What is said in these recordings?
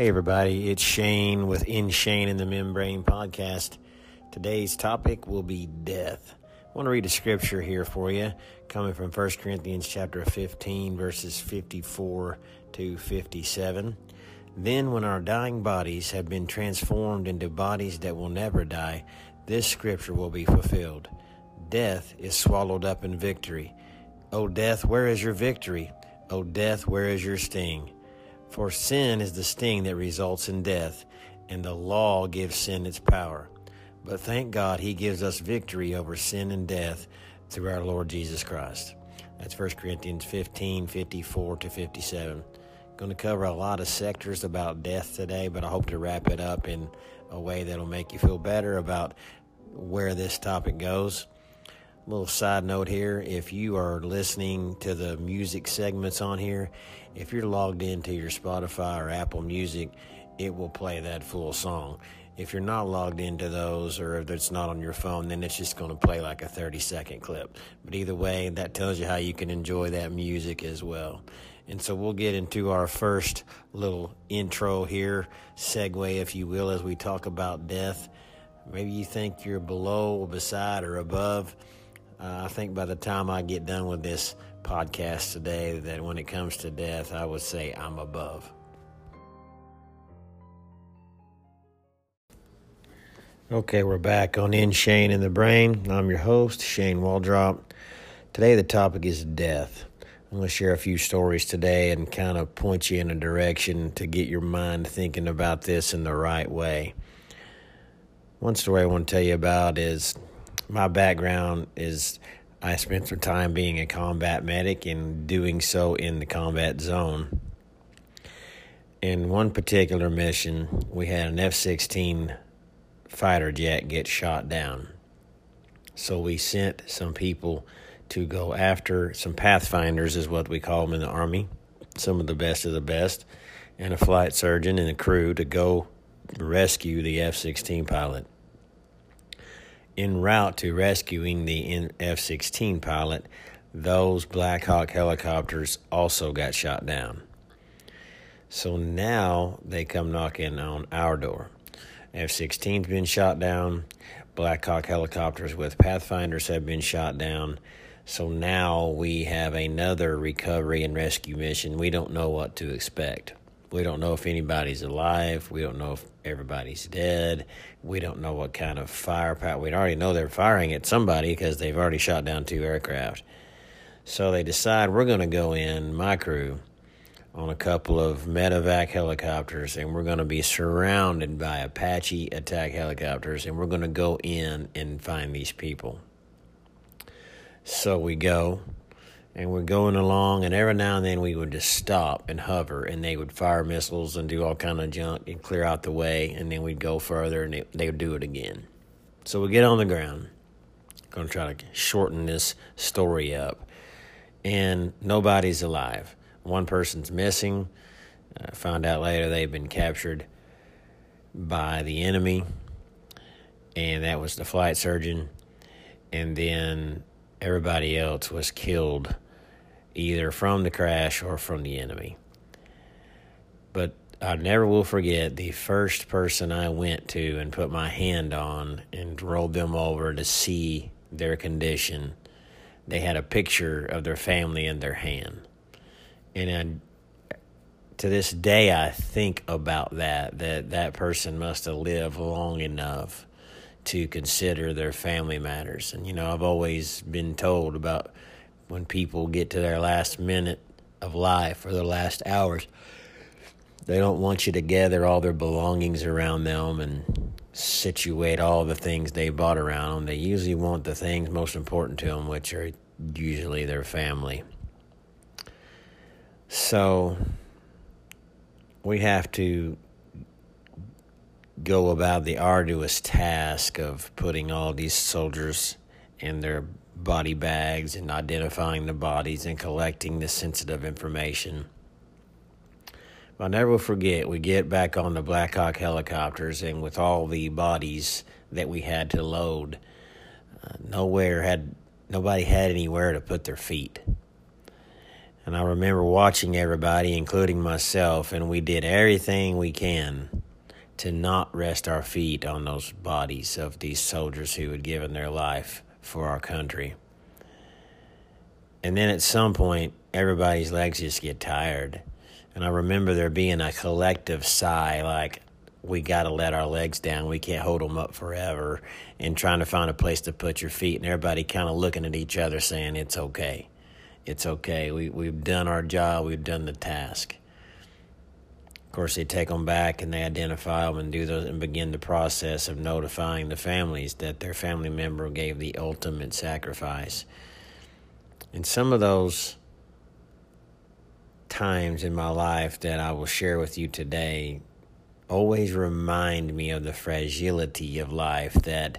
Hey, everybody, it's Shane with In Shane in the Membrane podcast. Today's topic will be death. I want to read a scripture here for you, coming from 1 Corinthians chapter 15, verses 54 to 57. Then, when our dying bodies have been transformed into bodies that will never die, this scripture will be fulfilled. Death is swallowed up in victory. O death, where is your victory? O death, where is your sting? For sin is the sting that results in death, and the law gives sin its power. But thank God he gives us victory over sin and death through our Lord Jesus Christ. That's 1 Corinthians 15 54 to 57. Going to cover a lot of sectors about death today, but I hope to wrap it up in a way that'll make you feel better about where this topic goes. Little side note here if you are listening to the music segments on here, if you're logged into your Spotify or Apple Music, it will play that full song. If you're not logged into those or if it's not on your phone, then it's just going to play like a 30 second clip. But either way, that tells you how you can enjoy that music as well. And so we'll get into our first little intro here, segue, if you will, as we talk about death. Maybe you think you're below, or beside, or above. Uh, I think by the time I get done with this podcast today, that when it comes to death, I would say I'm above. Okay, we're back on In Shane in the Brain. I'm your host, Shane Waldrop. Today, the topic is death. I'm going to share a few stories today and kind of point you in a direction to get your mind thinking about this in the right way. One story I want to tell you about is my background is I spent some time being a combat medic and doing so in the combat zone. In one particular mission, we had an F 16 fighter jet get shot down. So we sent some people to go after some pathfinders, is what we call them in the Army, some of the best of the best, and a flight surgeon and a crew to go rescue the F 16 pilot en route to rescuing the F 16 pilot, those Black Hawk helicopters also got shot down. So now they come knocking on our door. F 16's been shot down. Black Hawk helicopters with Pathfinders have been shot down. So now we have another recovery and rescue mission. We don't know what to expect. We don't know if anybody's alive. We don't know if everybody's dead. We don't know what kind of firepower. We already know they're firing at somebody because they've already shot down two aircraft. So they decide we're going to go in, my crew, on a couple of medevac helicopters, and we're going to be surrounded by Apache attack helicopters, and we're going to go in and find these people. So we go and we're going along and every now and then we would just stop and hover and they would fire missiles and do all kind of junk and clear out the way and then we'd go further and they, would do it again. So we get on the ground. Going to try to shorten this story up. And nobody's alive. One person's missing. Uh, found out later they've been captured by the enemy. And that was the flight surgeon. And then everybody else was killed either from the crash or from the enemy. But I never will forget the first person I went to and put my hand on and rolled them over to see their condition. They had a picture of their family in their hand. And I, to this day, I think about that, that that person must have lived long enough to consider their family matters. And, you know, I've always been told about when people get to their last minute of life or their last hours, they don't want you to gather all their belongings around them and situate all the things they bought around them. They usually want the things most important to them, which are usually their family. So we have to go about the arduous task of putting all these soldiers in their body bags and identifying the bodies and collecting the sensitive information. I'll never forget, we get back on the Black Hawk helicopters, and with all the bodies that we had to load, uh, nowhere had nobody had anywhere to put their feet. And I remember watching everybody, including myself, and we did everything we can to not rest our feet on those bodies of these soldiers who had given their life for our country. And then at some point, everybody's legs just get tired. And I remember there being a collective sigh like, we got to let our legs down. We can't hold them up forever. And trying to find a place to put your feet. And everybody kind of looking at each other saying, it's okay. It's okay. We, we've done our job. We've done the task. Of course, they take them back and they identify them and do those and begin the process of notifying the families that their family member gave the ultimate sacrifice. And some of those times in my life that I will share with you today always remind me of the fragility of life that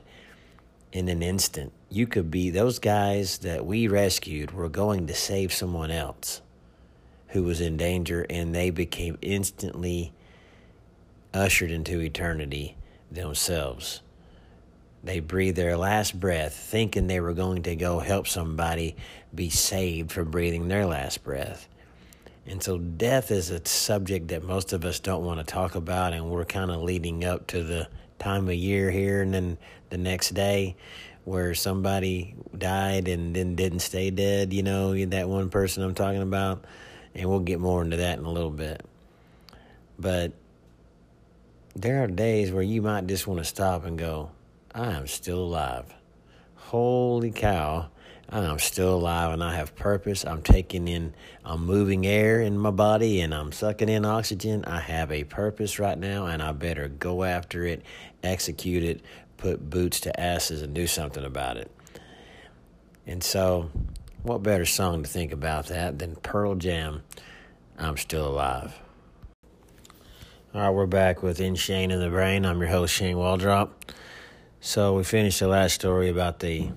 in an instant you could be those guys that we rescued were going to save someone else who was in danger and they became instantly ushered into eternity themselves they breathed their last breath thinking they were going to go help somebody be saved from breathing their last breath and so death is a subject that most of us don't want to talk about, and we're kind of leading up to the time of year here, and then the next day where somebody died and then didn't stay dead, you know, that one person I'm talking about. And we'll get more into that in a little bit. But there are days where you might just want to stop and go, I am still alive. Holy cow I'm still alive and I have purpose. I'm taking in, I'm moving air in my body and I'm sucking in oxygen. I have a purpose right now and I better go after it, execute it, put boots to asses and do something about it. And so, what better song to think about that than Pearl Jam? I'm still alive. All right, we're back with In Shane in the Brain. I'm your host, Shane Waldrop. So, we finished the last story about the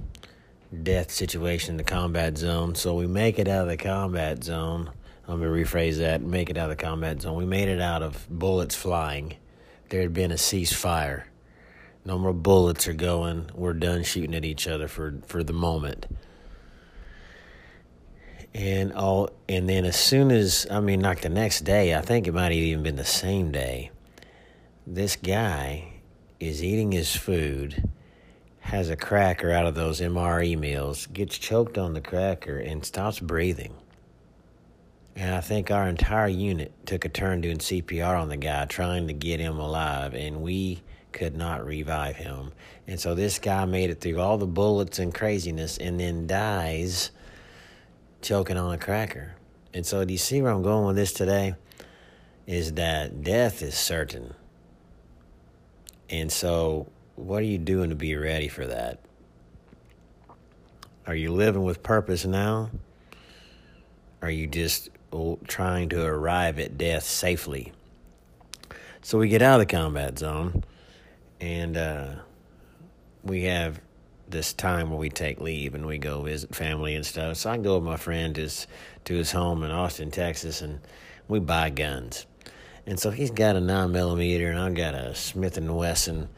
death situation in the combat zone. So we make it out of the combat zone. Let me rephrase that. Make it out of the combat zone. We made it out of bullets flying. There had been a ceasefire. No more bullets are going. We're done shooting at each other for, for the moment. And all and then as soon as I mean like the next day, I think it might have even been the same day, this guy is eating his food has a cracker out of those MRE meals, gets choked on the cracker, and stops breathing. And I think our entire unit took a turn doing CPR on the guy, trying to get him alive, and we could not revive him. And so this guy made it through all the bullets and craziness and then dies choking on a cracker. And so, do you see where I'm going with this today? Is that death is certain. And so, what are you doing to be ready for that? Are you living with purpose now? Are you just trying to arrive at death safely? So we get out of the combat zone and uh, we have this time where we take leave and we go visit family and stuff. So I go with my friend to his, to his home in Austin, Texas, and we buy guns. And so he's got a nine millimeter, and I've got a Smith and Wesson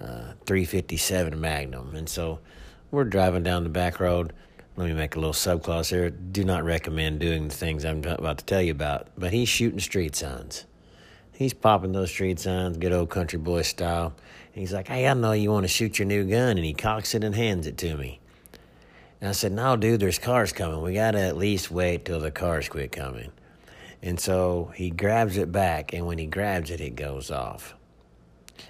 uh, 357 Magnum. And so we're driving down the back road. Let me make a little subclause here. Do not recommend doing the things I'm about to tell you about. But he's shooting street signs. He's popping those street signs, good old country boy style. He's like, hey, I know you want to shoot your new gun. And he cocks it and hands it to me. And I said, no, dude, there's cars coming. We got to at least wait till the cars quit coming. And so he grabs it back. And when he grabs it, it goes off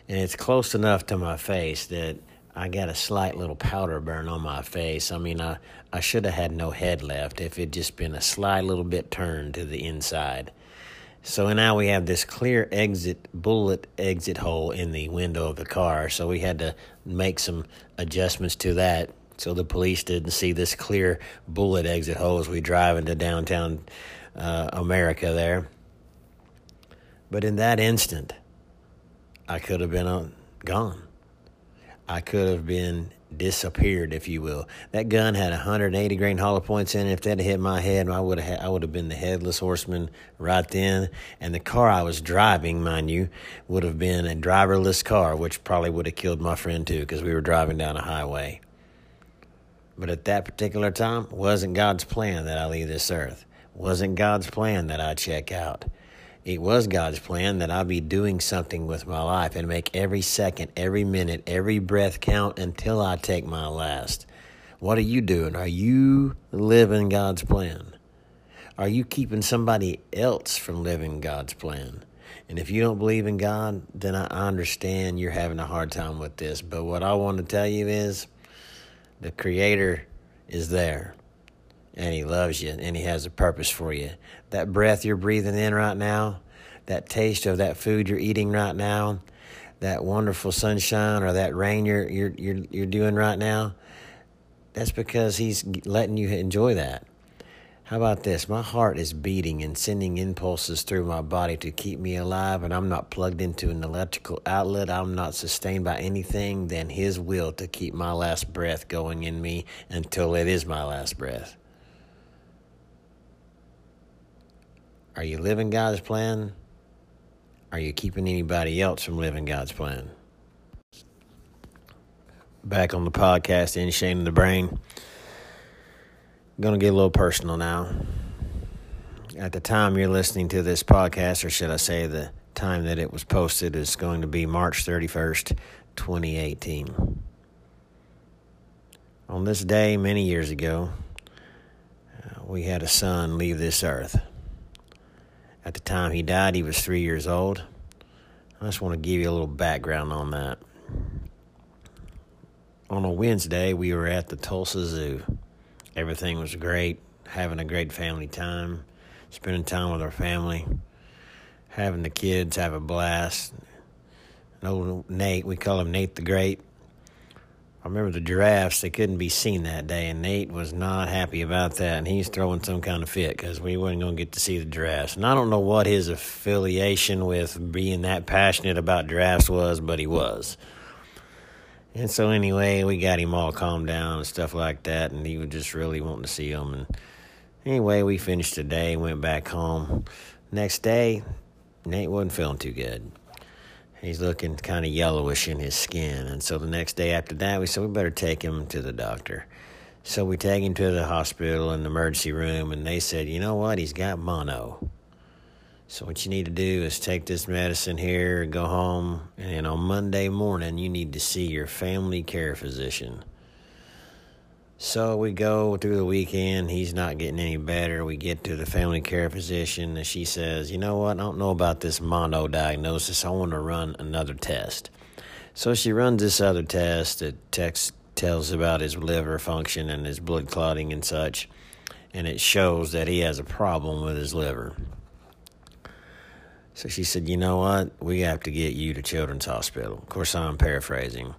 and it's close enough to my face that I got a slight little powder burn on my face. I mean, I, I should have had no head left if it'd just been a slight little bit turned to the inside. So now we have this clear exit, bullet exit hole in the window of the car. So we had to make some adjustments to that so the police didn't see this clear bullet exit hole as we drive into downtown uh, America there. But in that instant, I could have been on, gone. I could have been disappeared, if you will. That gun had 180 grain hollow points in it. If that had hit my head, I would have I would have been the headless horseman right then. And the car I was driving, mind you, would have been a driverless car, which probably would have killed my friend too, because we were driving down a highway. But at that particular time, wasn't God's plan that I leave this earth. wasn't God's plan that I check out. It was God's plan that I'd be doing something with my life and make every second, every minute, every breath count until I take my last. What are you doing? Are you living God's plan? Are you keeping somebody else from living God's plan? And if you don't believe in God, then I understand you're having a hard time with this. But what I want to tell you is the Creator is there and He loves you and He has a purpose for you. That breath you're breathing in right now, that taste of that food you're eating right now, that wonderful sunshine or that rain you're, you're, you're, you're doing right now, that's because He's letting you enjoy that. How about this? My heart is beating and sending impulses through my body to keep me alive, and I'm not plugged into an electrical outlet. I'm not sustained by anything than His will to keep my last breath going in me until it is my last breath. Are you living God's plan? Are you keeping anybody else from living God's plan? Back on the podcast, In Shane in the Brain to get a little personal now. At the time you're listening to this podcast, or should I say the time that it was posted, is going to be March 31st, 2018. On this day, many years ago, uh, we had a son leave this earth. At the time he died, he was three years old. I just want to give you a little background on that. On a Wednesday, we were at the Tulsa Zoo. Everything was great, having a great family time, spending time with our family, having the kids have a blast. And old Nate, we call him Nate the Great. I remember the giraffes, they couldn't be seen that day, and Nate was not happy about that, and he's throwing some kind of fit because we weren't going to get to see the giraffes. And I don't know what his affiliation with being that passionate about giraffes was, but he was. And so anyway, we got him all calmed down and stuff like that, and he was just really wanting to see them. And anyway, we finished the day, went back home. Next day, Nate wasn't feeling too good. He's looking kind of yellowish in his skin, and so the next day after that, we said we better take him to the doctor. So we take him to the hospital in the emergency room, and they said, you know what, he's got mono. So what you need to do is take this medicine here, go home, and on Monday morning you need to see your family care physician. So we go through the weekend. He's not getting any better. We get to the family care physician, and she says, "You know what? I don't know about this mono diagnosis. I want to run another test." So she runs this other test that text tells about his liver function and his blood clotting and such, and it shows that he has a problem with his liver. So she said, You know what? We have to get you to Children's Hospital. Of course, I'm paraphrasing.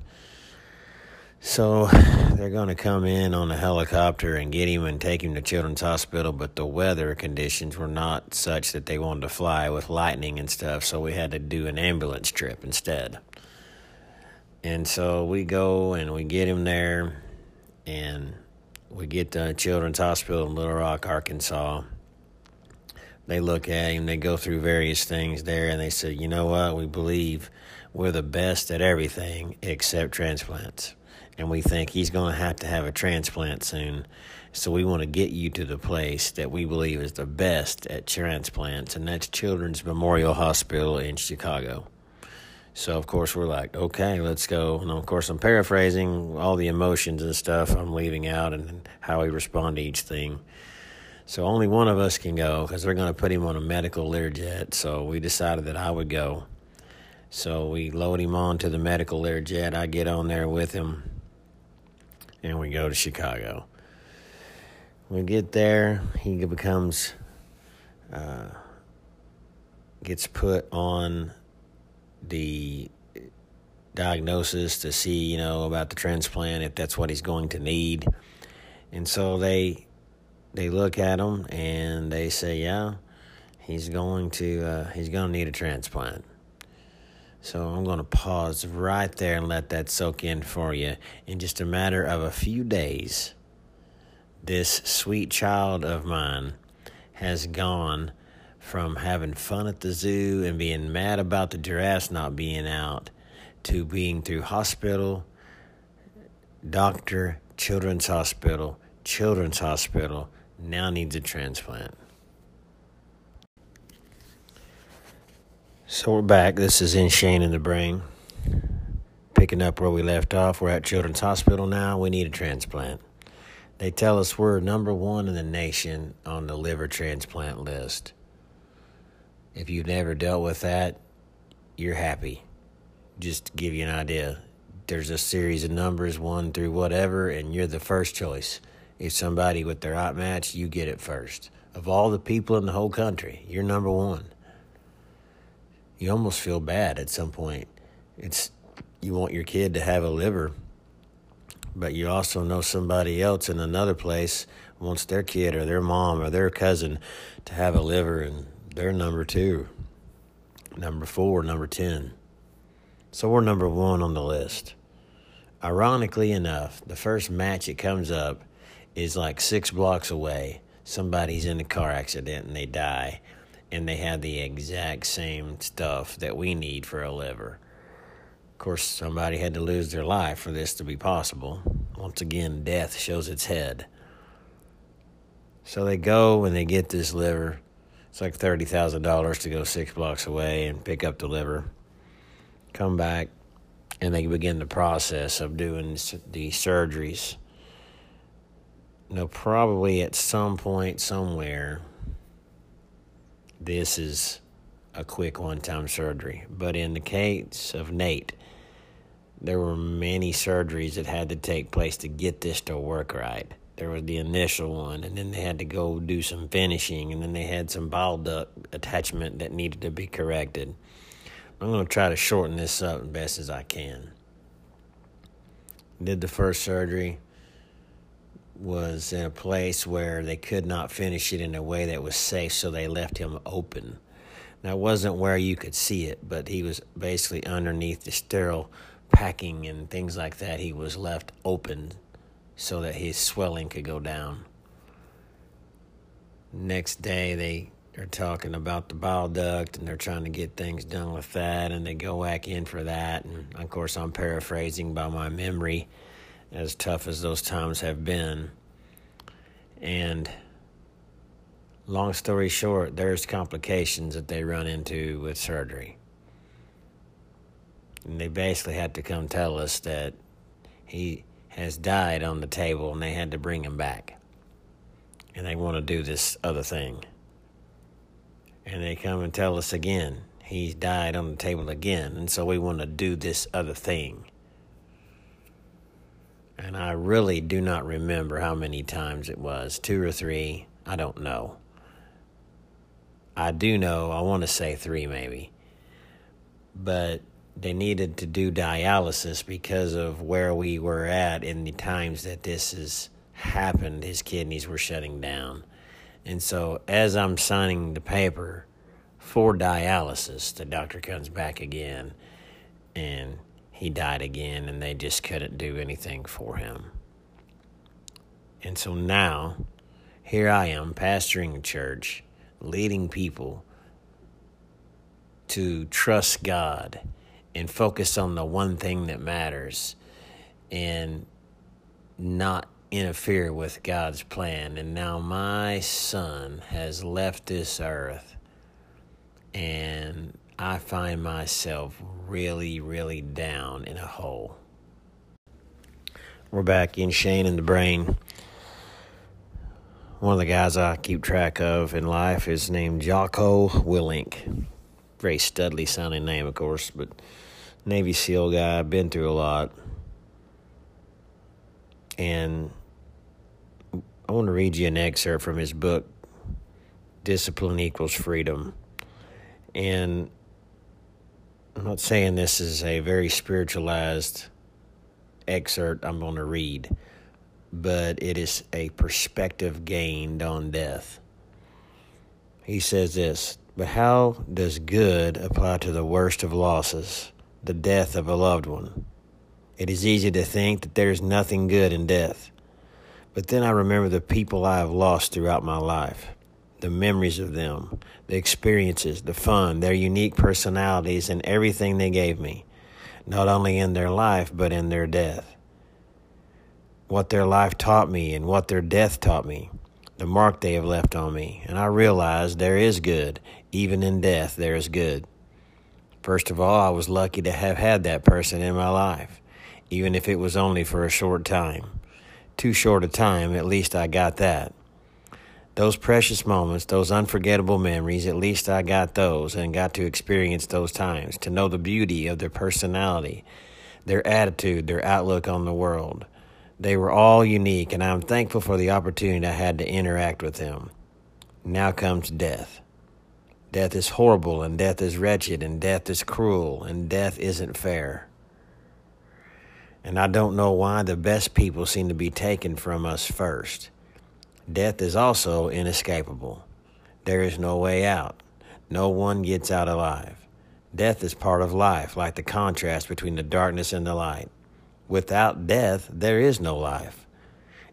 So they're going to come in on a helicopter and get him and take him to Children's Hospital, but the weather conditions were not such that they wanted to fly with lightning and stuff, so we had to do an ambulance trip instead. And so we go and we get him there, and we get to Children's Hospital in Little Rock, Arkansas they look at him, they go through various things there, and they say, you know what, we believe we're the best at everything except transplants. And we think he's going to have to have a transplant soon. So we want to get you to the place that we believe is the best at transplants, and that's Children's Memorial Hospital in Chicago. So of course we're like, okay, let's go. And of course I'm paraphrasing all the emotions and stuff I'm leaving out and how we respond to each thing. So only one of us can go because they're going to put him on a medical Learjet. So we decided that I would go. So we load him onto the medical Learjet. I get on there with him, and we go to Chicago. We get there. He becomes, uh, gets put on the diagnosis to see, you know, about the transplant if that's what he's going to need. And so they they look at him and they say, "Yeah, he's going to uh, he's going to need a transplant." So I'm going to pause right there and let that soak in for you. In just a matter of a few days, this sweet child of mine has gone from having fun at the zoo and being mad about the giraffes not being out to being through hospital, doctor, children's hospital, children's hospital, now needs a transplant. So we're back. This is in Shane in the Brain. Picking up where we left off. We're at Children's Hospital now. We need a transplant. They tell us we're number one in the nation on the liver transplant list. If you've never dealt with that, you're happy. Just to give you an idea, there's a series of numbers, one through whatever, and you're the first choice. If somebody with their hot match, you get it first. Of all the people in the whole country, you're number one you almost feel bad at some point. It's you want your kid to have a liver, but you also know somebody else in another place wants their kid or their mom or their cousin to have a liver, and they're number two, number four, number 10. So we're number one on the list. Ironically enough, the first match that comes up is like six blocks away. Somebody's in a car accident and they die and they had the exact same stuff that we need for a liver. Of course, somebody had to lose their life for this to be possible. Once again, death shows its head. So they go and they get this liver. It's like $30,000 to go six blocks away and pick up the liver. Come back, and they begin the process of doing the surgeries. Now, probably at some point, somewhere, this is a quick one time surgery. But in the case of Nate, there were many surgeries that had to take place to get this to work right. There was the initial one, and then they had to go do some finishing, and then they had some bile duct attachment that needed to be corrected. I'm going to try to shorten this up as best as I can. Did the first surgery was in a place where they could not finish it in a way that was safe, so they left him open. It wasn't where you could see it, but he was basically underneath the sterile packing and things like that. He was left open so that his swelling could go down. Next day, they are talking about the bile duct and they're trying to get things done with that, and they go back in for that. And of course, I'm paraphrasing by my memory as tough as those times have been. And long story short, there's complications that they run into with surgery. And they basically had to come tell us that he has died on the table and they had to bring him back. And they want to do this other thing. And they come and tell us again, he's died on the table again. And so we want to do this other thing. And I really do not remember how many times it was two or three. I don't know. I do know, I want to say three maybe. But they needed to do dialysis because of where we were at in the times that this has happened. His kidneys were shutting down. And so, as I'm signing the paper for dialysis, the doctor comes back again and he died again and they just couldn't do anything for him. And so now, here I am pastoring a church, leading people to trust God and focus on the one thing that matters and not interfere with God's plan. And now my son has left this earth and I find myself really, really down in a hole. We're back in Shane and the Brain. One of the guys I keep track of in life is named Jocko Willink. Very studly sounding name, of course, but Navy SEAL guy, been through a lot. And I want to read you an excerpt from his book, Discipline Equals Freedom. And I'm not saying this is a very spiritualized excerpt I'm going to read, but it is a perspective gained on death. He says this, but how does good apply to the worst of losses, the death of a loved one? It is easy to think that there is nothing good in death. But then I remember the people I have lost throughout my life the memories of them, the experiences, the fun, their unique personalities, and everything they gave me, not only in their life, but in their death. What their life taught me and what their death taught me, the mark they have left on me, and I realized there is good, even in death, there is good. First of all, I was lucky to have had that person in my life, even if it was only for a short time. Too short a time, at least I got that. Those precious moments, those unforgettable memories, at least I got those and got to experience those times, to know the beauty of their personality, their attitude, their outlook on the world. They were all unique, and I'm thankful for the opportunity I had to interact with them. Now comes death. Death is horrible, and death is wretched, and death is cruel, and death isn't fair. And I don't know why the best people seem to be taken from us first. Death is also inescapable. There is no way out. No one gets out alive. Death is part of life, like the contrast between the darkness and the light. Without death, there is no life.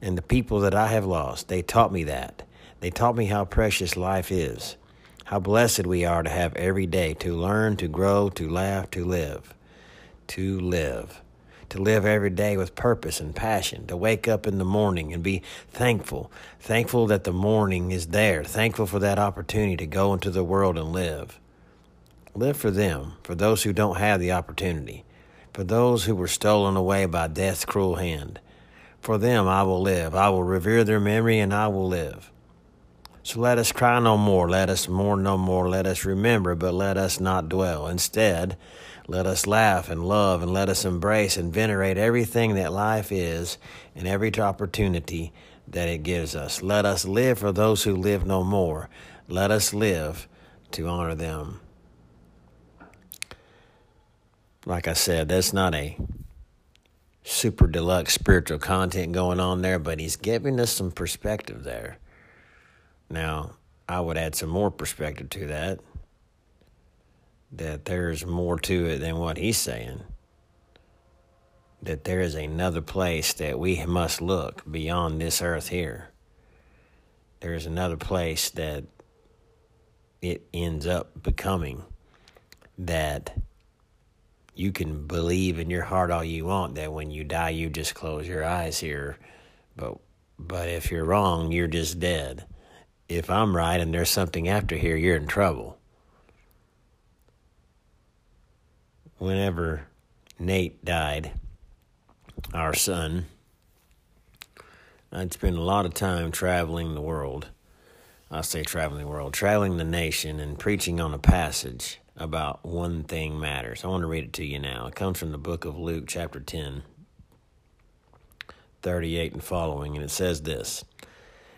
And the people that I have lost, they taught me that. They taught me how precious life is, how blessed we are to have every day to learn, to grow, to laugh, to live. To live to live every day with purpose and passion, to wake up in the morning and be thankful, thankful that the morning is there, thankful for that opportunity to go into the world and live. Live for them, for those who don't have the opportunity, for those who were stolen away by death's cruel hand. For them I will live, I will revere their memory, and I will live. So let us cry no more, let us mourn no more, let us remember, but let us not dwell. Instead, let us laugh and love and let us embrace and venerate everything that life is and every opportunity that it gives us. Let us live for those who live no more. Let us live to honor them. Like I said, that's not a super deluxe spiritual content going on there, but he's giving us some perspective there. Now, I would add some more perspective to that that there's more to it than what he's saying. That there is another place that we must look beyond this earth here. There is another place that it ends up becoming that you can believe in your heart all you want that when you die you just close your eyes here but but if you're wrong you're just dead if i'm right and there's something after here you're in trouble whenever Nate died, our son, I'd spend a lot of time traveling the world. I say traveling the world, traveling the nation, and preaching on a passage about one thing matters. I want to read it to you now. It comes from the book of Luke, chapter 10, 38 and following, and it says this.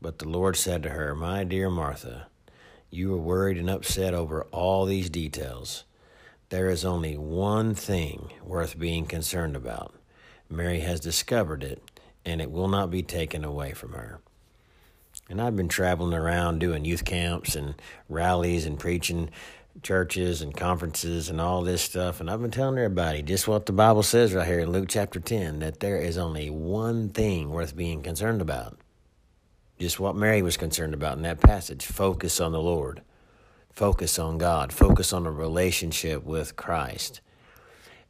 But the Lord said to her, My dear Martha, you are worried and upset over all these details. There is only one thing worth being concerned about. Mary has discovered it, and it will not be taken away from her. And I've been traveling around doing youth camps and rallies and preaching churches and conferences and all this stuff. And I've been telling everybody just what the Bible says right here in Luke chapter 10 that there is only one thing worth being concerned about. Just what Mary was concerned about in that passage. Focus on the Lord. Focus on God. Focus on a relationship with Christ.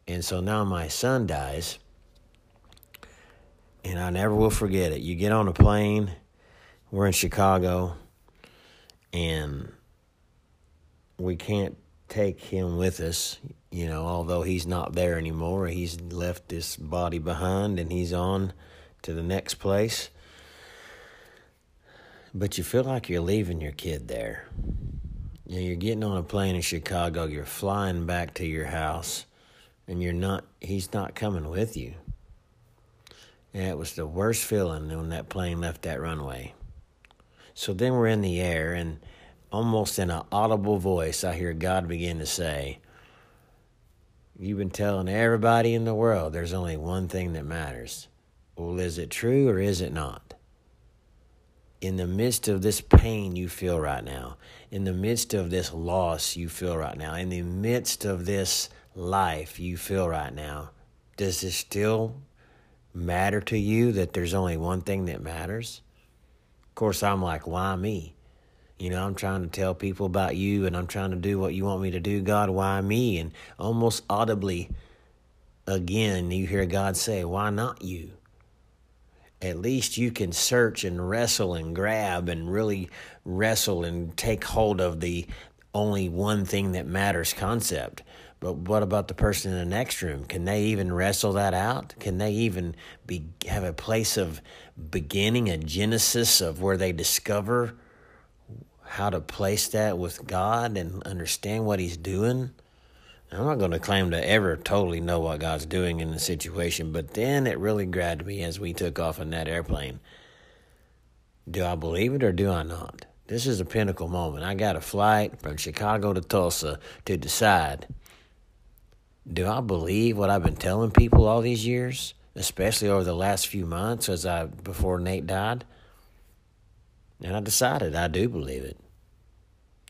And so now my son dies, and I never will forget it. You get on a plane, we're in Chicago, and we can't take him with us, you know, although he's not there anymore. He's left this body behind and he's on to the next place. But you feel like you're leaving your kid there. You know, you're getting on a plane in Chicago, you're flying back to your house, and you're not, he's not coming with you. And it was the worst feeling when that plane left that runway. So then we're in the air, and almost in an audible voice, I hear God begin to say, You've been telling everybody in the world there's only one thing that matters. Well, is it true or is it not? In the midst of this pain you feel right now, in the midst of this loss you feel right now, in the midst of this life you feel right now, does it still matter to you that there's only one thing that matters? Of course, I'm like, why me? You know, I'm trying to tell people about you and I'm trying to do what you want me to do, God, why me? And almost audibly, again, you hear God say, why not you? At least you can search and wrestle and grab and really wrestle and take hold of the only one thing that matters concept. But what about the person in the next room? Can they even wrestle that out? Can they even be have a place of beginning, a genesis of where they discover how to place that with God and understand what He's doing? I'm not going to claim to ever totally know what God's doing in the situation, but then it really grabbed me as we took off in that airplane. Do I believe it or do I not? This is a pinnacle moment. I got a flight from Chicago to Tulsa to decide do I believe what I've been telling people all these years, especially over the last few months as I before Nate died? And I decided I do believe it.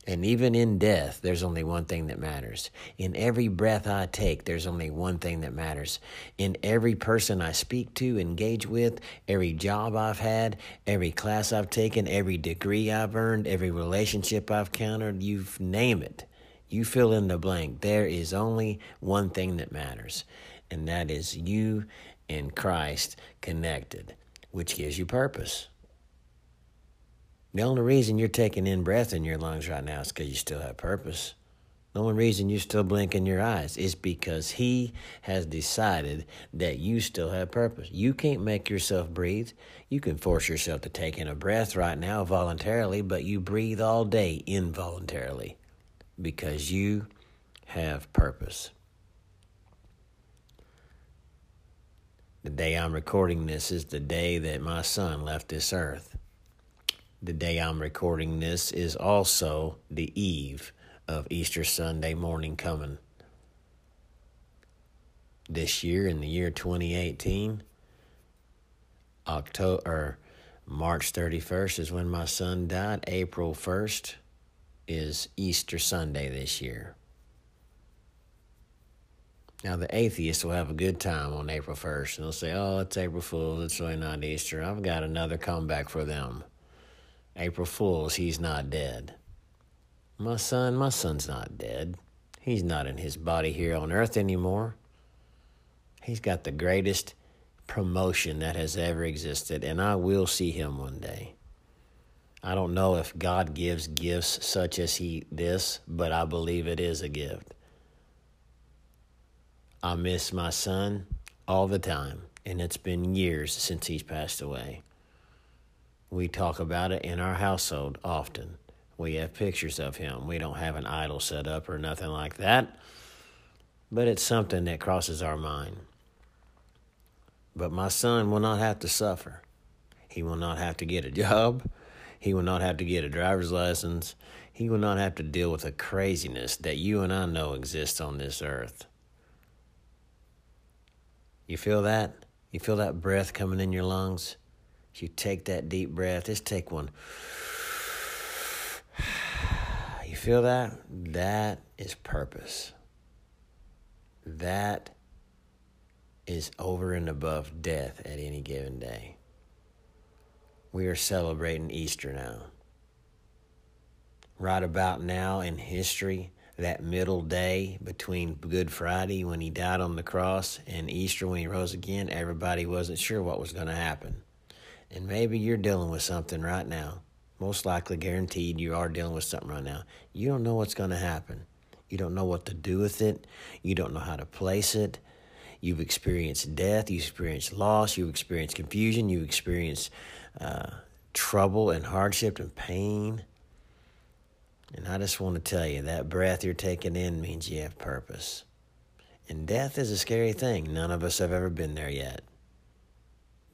And even in death, there's only one thing that matters. In every breath I take, there's only one thing that matters. In every person I speak to, engage with, every job I've had, every class I've taken, every degree I've earned, every relationship I've countered, you name it. You fill in the blank. There is only one thing that matters, and that is you and Christ connected, which gives you purpose. The only reason you're taking in breath in your lungs right now is because you still have purpose. The only reason you're still blinking your eyes is because He has decided that you still have purpose. You can't make yourself breathe. You can force yourself to take in a breath right now voluntarily, but you breathe all day involuntarily because you have purpose. The day I'm recording this is the day that my son left this earth the day I'm recording this is also the eve of Easter Sunday morning coming. This year, in the year 2018, October, March 31st is when my son died. April 1st is Easter Sunday this year. Now, the atheists will have a good time on April 1st, and they'll say, Oh, it's April Fool's, it's really not Easter. I've got another comeback for them. April Fool's, he's not dead. My son, my son's not dead. He's not in his body here on earth anymore. He's got the greatest promotion that has ever existed, and I will see him one day. I don't know if God gives gifts such as he this, but I believe it is a gift. I miss my son all the time, and it's been years since he's passed away. We talk about it in our household often. We have pictures of him. We don't have an idol set up or nothing like that, but it's something that crosses our mind. But my son will not have to suffer. He will not have to get a job. He will not have to get a driver's license. He will not have to deal with the craziness that you and I know exists on this earth. You feel that? You feel that breath coming in your lungs? You take that deep breath, just take one. You feel that? That is purpose. That is over and above death at any given day. We are celebrating Easter now. Right about now in history, that middle day between Good Friday when he died on the cross and Easter when he rose again, everybody wasn't sure what was going to happen. And maybe you're dealing with something right now. Most likely, guaranteed, you are dealing with something right now. You don't know what's going to happen. You don't know what to do with it. You don't know how to place it. You've experienced death. You've experienced loss. You've experienced confusion. You've experienced uh, trouble and hardship and pain. And I just want to tell you that breath you're taking in means you have purpose. And death is a scary thing. None of us have ever been there yet.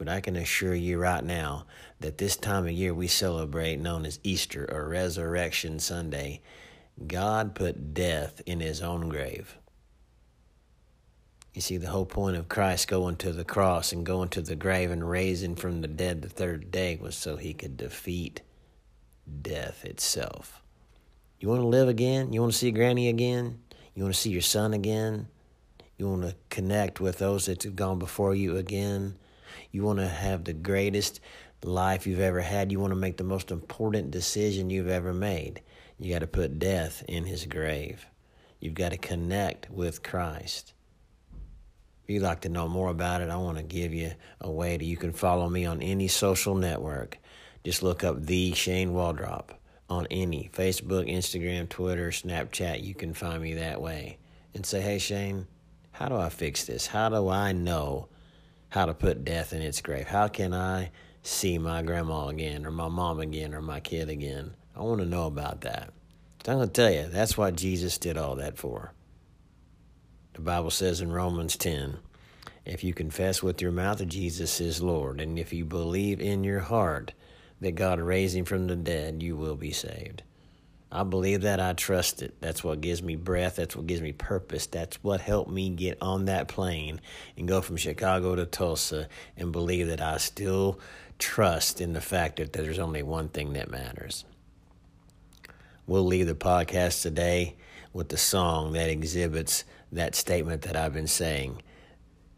But I can assure you right now that this time of year we celebrate, known as Easter or Resurrection Sunday, God put death in his own grave. You see, the whole point of Christ going to the cross and going to the grave and raising from the dead the third day was so he could defeat death itself. You want to live again? You want to see Granny again? You want to see your son again? You want to connect with those that have gone before you again. You want to have the greatest life you've ever had. You want to make the most important decision you've ever made. You got to put death in his grave. You've got to connect with Christ. If you'd like to know more about it, I want to give you a way that you can follow me on any social network. Just look up the Shane Waldrop on any Facebook, Instagram, Twitter, Snapchat. You can find me that way and say, hey, Shane, how do I fix this? How do I know how to put death in its grave? How can I see my grandma again, or my mom again, or my kid again? I want to know about that. So I'm going to tell you, that's what Jesus did all that for. The Bible says in Romans 10 if you confess with your mouth that Jesus is Lord, and if you believe in your heart that God raised him from the dead, you will be saved. I believe that. I trust it. That's what gives me breath. That's what gives me purpose. That's what helped me get on that plane and go from Chicago to Tulsa and believe that I still trust in the fact that there's only one thing that matters. We'll leave the podcast today with the song that exhibits that statement that I've been saying.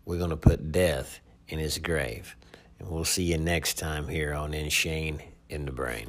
We're going to put death in his grave. And we'll see you next time here on In Shane in the Brain.